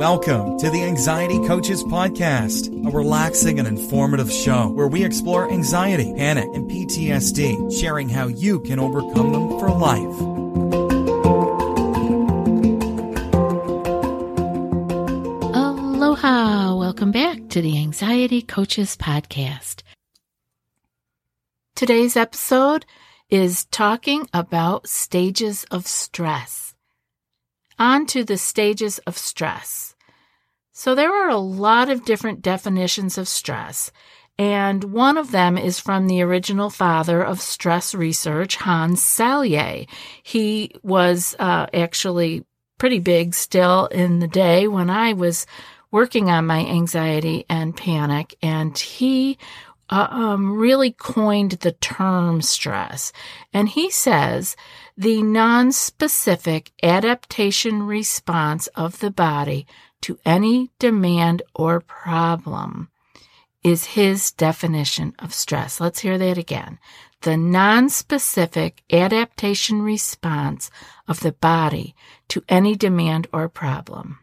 Welcome to the Anxiety Coaches Podcast, a relaxing and informative show where we explore anxiety, panic, and PTSD, sharing how you can overcome them for life. Aloha! Welcome back to the Anxiety Coaches Podcast. Today's episode is talking about stages of stress. On to the stages of stress. So, there are a lot of different definitions of stress, and one of them is from the original father of stress research, Hans Selye. He was uh, actually pretty big still in the day when I was working on my anxiety and panic, and he uh, um, really coined the term stress. And he says the non-specific adaptation response of the body to any demand or problem is his definition of stress. Let's hear that again. The non-specific adaptation response of the body to any demand or problem.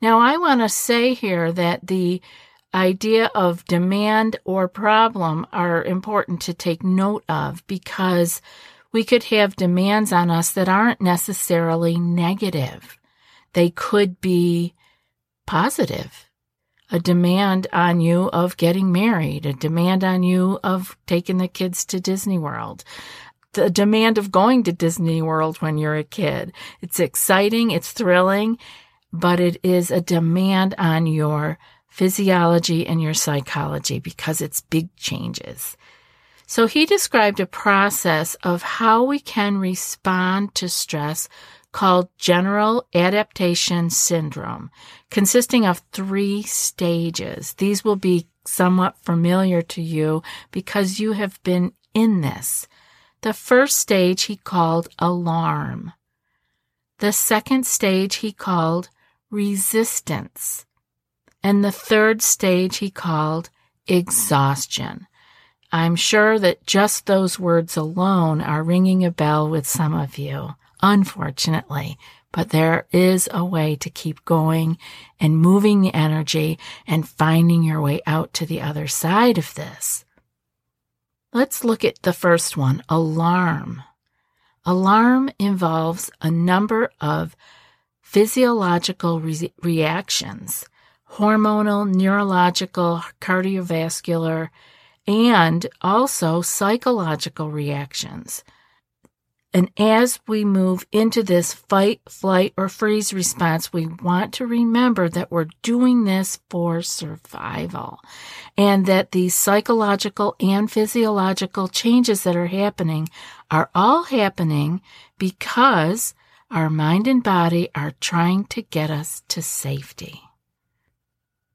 Now, I want to say here that the idea of demand or problem are important to take note of because we could have demands on us that aren't necessarily negative. They could be positive. A demand on you of getting married, a demand on you of taking the kids to Disney World, the demand of going to Disney World when you're a kid. It's exciting, it's thrilling, but it is a demand on your physiology and your psychology because it's big changes. So he described a process of how we can respond to stress called general adaptation syndrome, consisting of three stages. These will be somewhat familiar to you because you have been in this. The first stage he called alarm. The second stage he called resistance. And the third stage he called exhaustion. I'm sure that just those words alone are ringing a bell with some of you, unfortunately, but there is a way to keep going and moving the energy and finding your way out to the other side of this. Let's look at the first one, alarm. Alarm involves a number of physiological re- reactions, hormonal, neurological, cardiovascular, and also psychological reactions. And as we move into this fight, flight, or freeze response, we want to remember that we're doing this for survival and that these psychological and physiological changes that are happening are all happening because our mind and body are trying to get us to safety.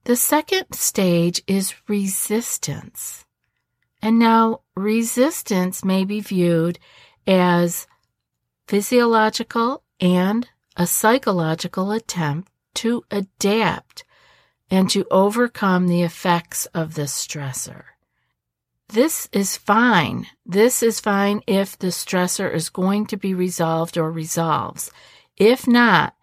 The second stage is resistance. And now resistance may be viewed as physiological and a psychological attempt to adapt and to overcome the effects of the stressor. This is fine. This is fine if the stressor is going to be resolved or resolves. If not,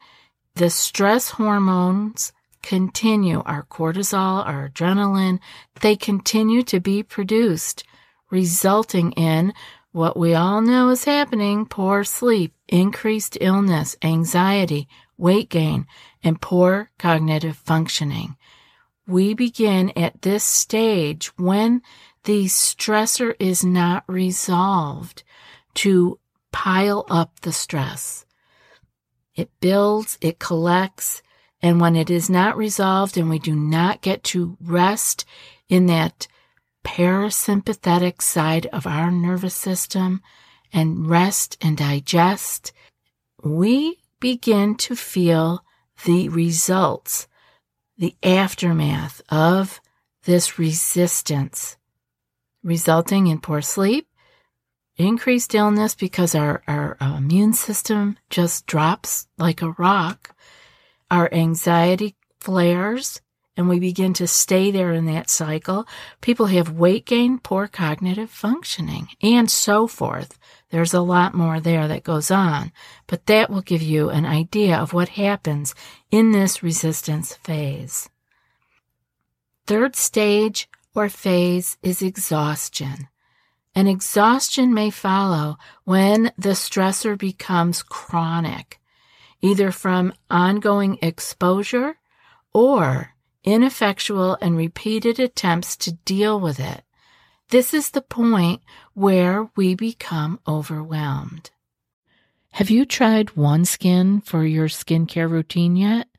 the stress hormones continue, our cortisol, our adrenaline, they continue to be produced, resulting in what we all know is happening poor sleep, increased illness, anxiety, weight gain, and poor cognitive functioning. We begin at this stage when the stressor is not resolved to pile up the stress. It builds, it collects, and when it is not resolved and we do not get to rest in that parasympathetic side of our nervous system and rest and digest, we begin to feel the results, the aftermath of this resistance, resulting in poor sleep, increased illness because our, our uh, immune system just drops like a rock, our anxiety flares, and we begin to stay there in that cycle. People have weight gain, poor cognitive functioning, and so forth. There's a lot more there that goes on, but that will give you an idea of what happens in this resistance phase. Third stage or phase is exhaustion. And exhaustion may follow when the stressor becomes chronic, either from ongoing exposure or ineffectual and repeated attempts to deal with it. This is the point where we become overwhelmed. Have you tried OneSkin for your skincare routine yet?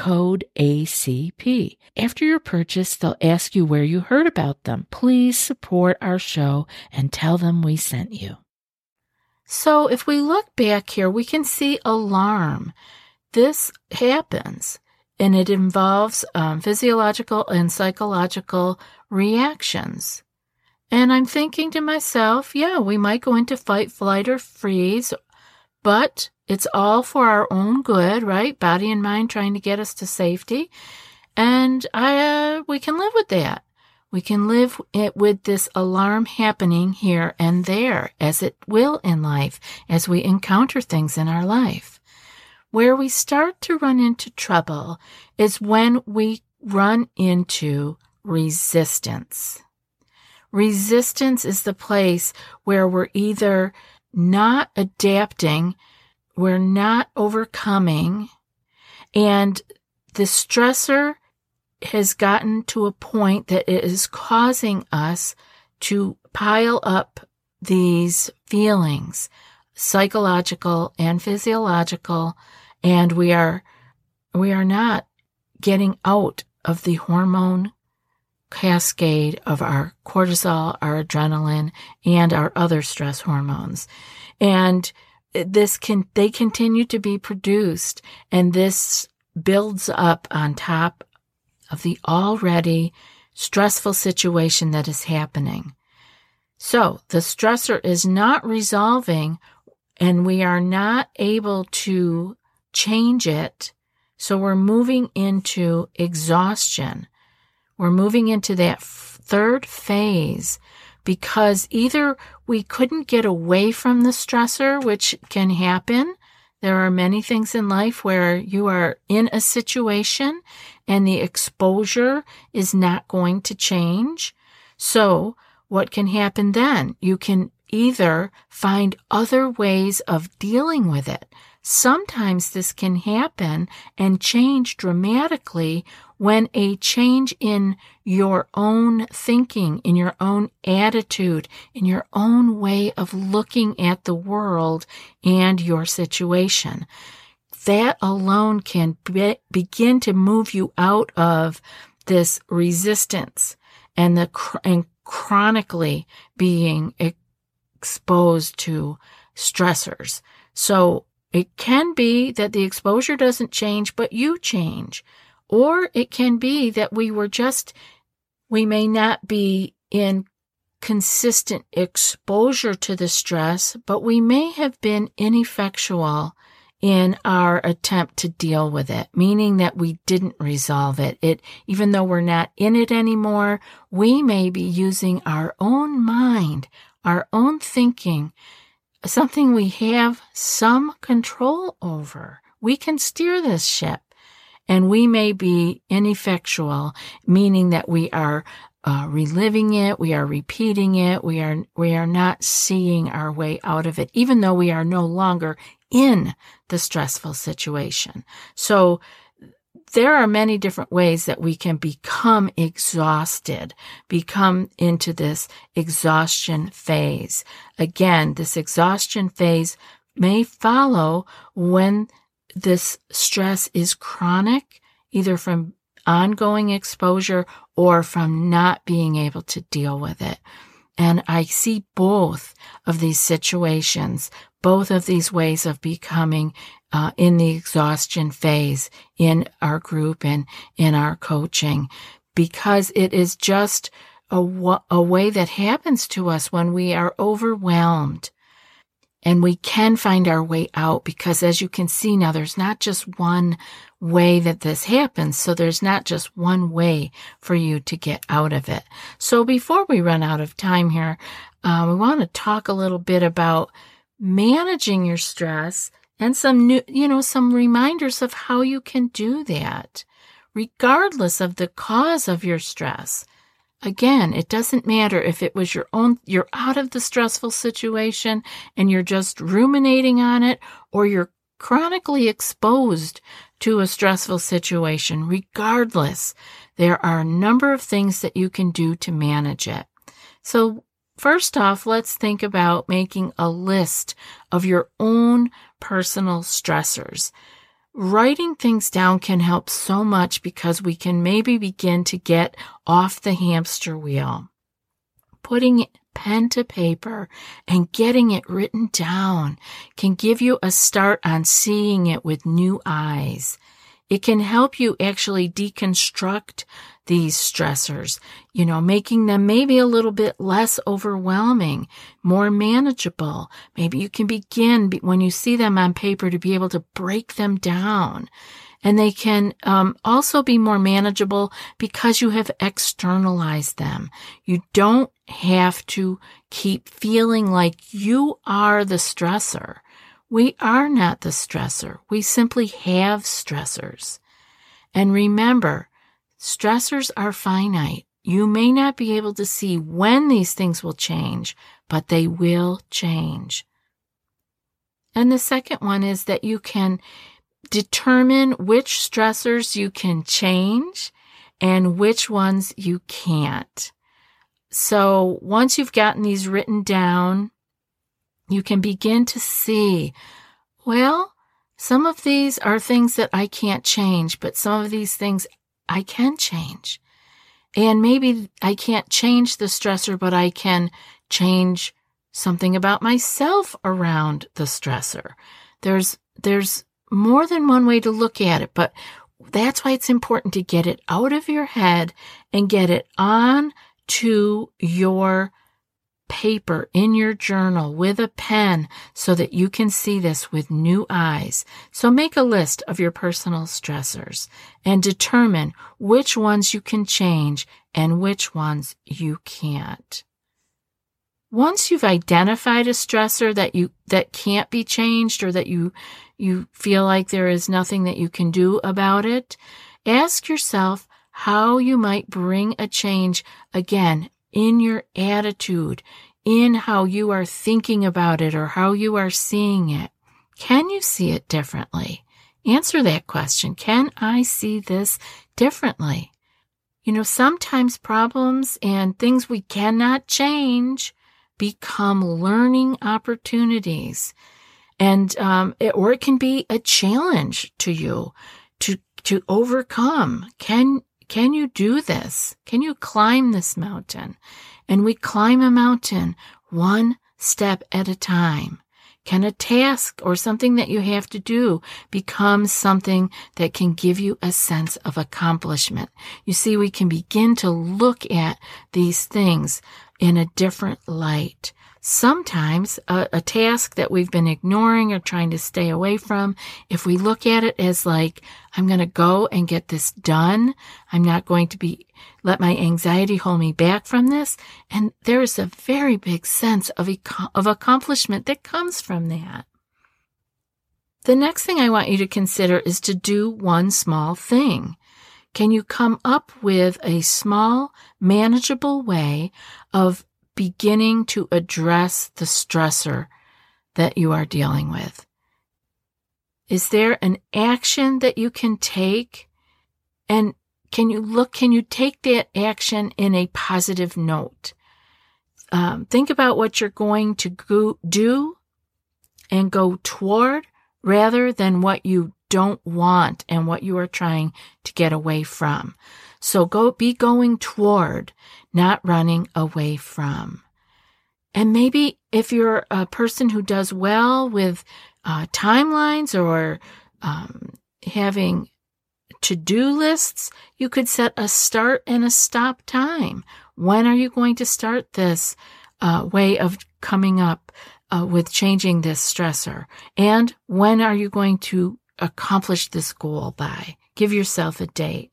code ACP. After your purchase, they'll ask you where you heard about them. Please support our show and tell them we sent you. So, if we look back here, we can see alarm. This happens and it involves um, physiological and psychological reactions. And I'm thinking to myself, yeah, we might go into fight, flight, or freeze, but it's all for our own good, right? Body and mind trying to get us to safety. And I, uh, we can live with that. We can live it with this alarm happening here and there, as it will in life, as we encounter things in our life. Where we start to run into trouble is when we run into resistance. Resistance is the place where we're either not adapting we're not overcoming, and the stressor has gotten to a point that it is causing us to pile up these feelings, psychological and physiological, and we are, we are not getting out of the hormone cascade of our cortisol, our adrenaline, and our other stress hormones. And this can, they continue to be produced and this builds up on top of the already stressful situation that is happening. So the stressor is not resolving and we are not able to change it. So we're moving into exhaustion. We're moving into that third phase because either we couldn't get away from the stressor, which can happen. There are many things in life where you are in a situation and the exposure is not going to change. So what can happen then? You can either find other ways of dealing with it. Sometimes this can happen and change dramatically when a change in your own thinking, in your own attitude, in your own way of looking at the world and your situation. that alone can be, begin to move you out of this resistance and the and chronically being exposed to stressors. So it can be that the exposure doesn't change, but you change. Or it can be that we were just, we may not be in consistent exposure to the stress, but we may have been ineffectual in our attempt to deal with it, meaning that we didn't resolve it. It, even though we're not in it anymore, we may be using our own mind, our own thinking, something we have some control over. We can steer this ship and we may be ineffectual, meaning that we are uh, reliving it, we are repeating it, we are we are not seeing our way out of it, even though we are no longer in the stressful situation. So there are many different ways that we can become exhausted, become into this exhaustion phase. Again, this exhaustion phase may follow when this stress is chronic, either from ongoing exposure or from not being able to deal with it. And I see both of these situations, both of these ways of becoming uh, in the exhaustion phase in our group and in our coaching, because it is just a, a way that happens to us when we are overwhelmed and we can find our way out because as you can see now, there's not just one way that this happens. So there's not just one way for you to get out of it. So before we run out of time here, uh, we want to talk a little bit about managing your stress and some new, you know, some reminders of how you can do that regardless of the cause of your stress. Again, it doesn't matter if it was your own, you're out of the stressful situation and you're just ruminating on it or you're chronically exposed to a stressful situation. Regardless, there are a number of things that you can do to manage it. So first off, let's think about making a list of your own personal stressors. Writing things down can help so much because we can maybe begin to get off the hamster wheel. Putting pen to paper and getting it written down can give you a start on seeing it with new eyes. It can help you actually deconstruct these stressors, you know, making them maybe a little bit less overwhelming, more manageable. Maybe you can begin when you see them on paper to be able to break them down. And they can um, also be more manageable because you have externalized them. You don't have to keep feeling like you are the stressor. We are not the stressor. We simply have stressors. And remember, Stressors are finite. You may not be able to see when these things will change, but they will change. And the second one is that you can determine which stressors you can change and which ones you can't. So once you've gotten these written down, you can begin to see, well, some of these are things that I can't change, but some of these things I can change. And maybe I can't change the stressor, but I can change something about myself around the stressor. There's, there's more than one way to look at it, but that's why it's important to get it out of your head and get it on to your paper in your journal with a pen so that you can see this with new eyes. So make a list of your personal stressors and determine which ones you can change and which ones you can't. Once you've identified a stressor that you, that can't be changed or that you, you feel like there is nothing that you can do about it, ask yourself how you might bring a change again in your attitude, in how you are thinking about it or how you are seeing it. Can you see it differently? Answer that question. Can I see this differently? You know, sometimes problems and things we cannot change become learning opportunities. And, um, it, or it can be a challenge to you to, to overcome. Can, can you do this? Can you climb this mountain? And we climb a mountain one step at a time. Can a task or something that you have to do become something that can give you a sense of accomplishment? You see, we can begin to look at these things in a different light. Sometimes a, a, task that we've been ignoring or trying to stay away from, if we look at it as like, I'm going to go and get this done. I'm not going to be, let my anxiety hold me back from this. And there is a very big sense of, of accomplishment that comes from that. The next thing I want you to consider is to do one small thing. Can you come up with a small, manageable way of beginning to address the stressor that you are dealing with? Is there an action that you can take? And can you look, can you take that action in a positive note? Um, think about what you're going to go, do and go toward rather than what you don't want and what you are trying to get away from. So go, be going toward, not running away from. And maybe if you're a person who does well with uh, timelines or um, having to do lists, you could set a start and a stop time. When are you going to start this uh, way of coming up uh, with changing this stressor? And when are you going to accomplish this goal by? Give yourself a date.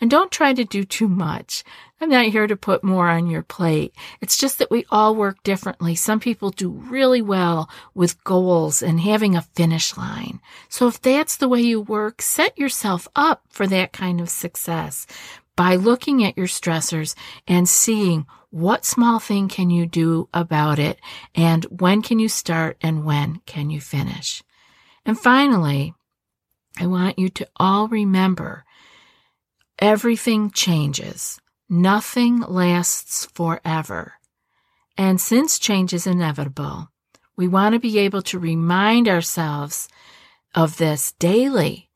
And don't try to do too much. I'm not here to put more on your plate. It's just that we all work differently. Some people do really well with goals and having a finish line. So if that's the way you work, set yourself up for that kind of success by looking at your stressors and seeing what small thing can you do about it and when can you start and when can you finish. And finally, I want you to all remember Everything changes. Nothing lasts forever. And since change is inevitable, we want to be able to remind ourselves of this daily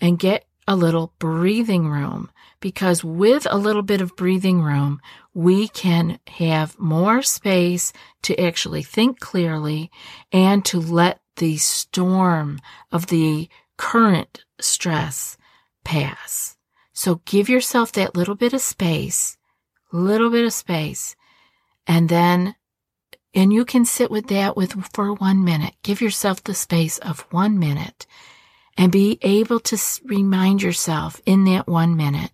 and get a little breathing room because with a little bit of breathing room, we can have more space to actually think clearly and to let the storm of the current stress pass. So give yourself that little bit of space, little bit of space, and then, and you can sit with that with for one minute. Give yourself the space of one minute and be able to remind yourself in that one minute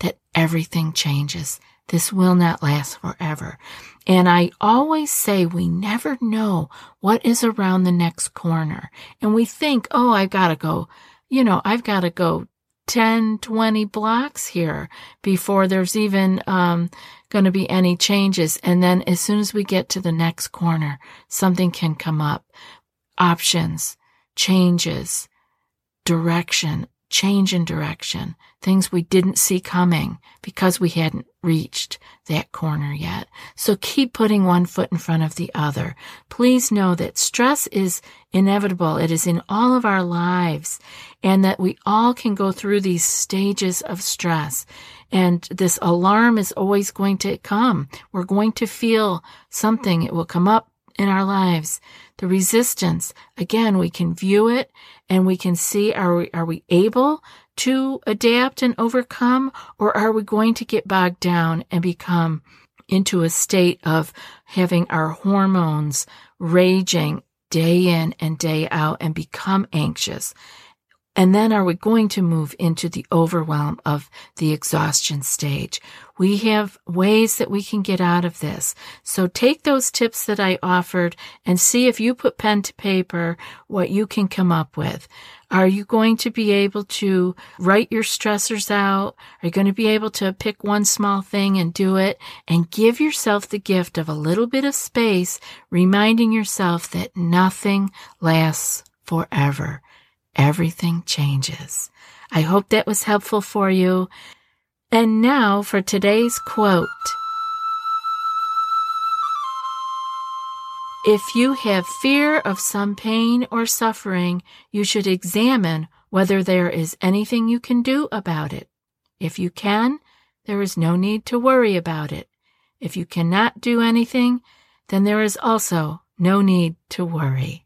that everything changes. This will not last forever. And I always say we never know what is around the next corner. And we think, oh, I've got to go, you know, I've got to go 10, 20 blocks here before there's even um, going to be any changes. And then as soon as we get to the next corner, something can come up. Options, changes, direction, change in direction, things we didn't see coming because we hadn't reached that corner yet. So keep putting one foot in front of the other. Please know that stress is inevitable. It is in all of our lives and that we all can go through these stages of stress. And this alarm is always going to come. We're going to feel something. It will come up in our lives. The resistance, again, we can view it and we can see are we, are we able to adapt and overcome or are we going to get bogged down and become into a state of having our hormones raging day in and day out and become anxious and then are we going to move into the overwhelm of the exhaustion stage? We have ways that we can get out of this. So take those tips that I offered and see if you put pen to paper what you can come up with. Are you going to be able to write your stressors out? Are you going to be able to pick one small thing and do it and give yourself the gift of a little bit of space, reminding yourself that nothing lasts forever everything changes. I hope that was helpful for you. And now for today's quote. If you have fear of some pain or suffering, you should examine whether there is anything you can do about it. If you can, there is no need to worry about it. If you cannot do anything, then there is also no need to worry.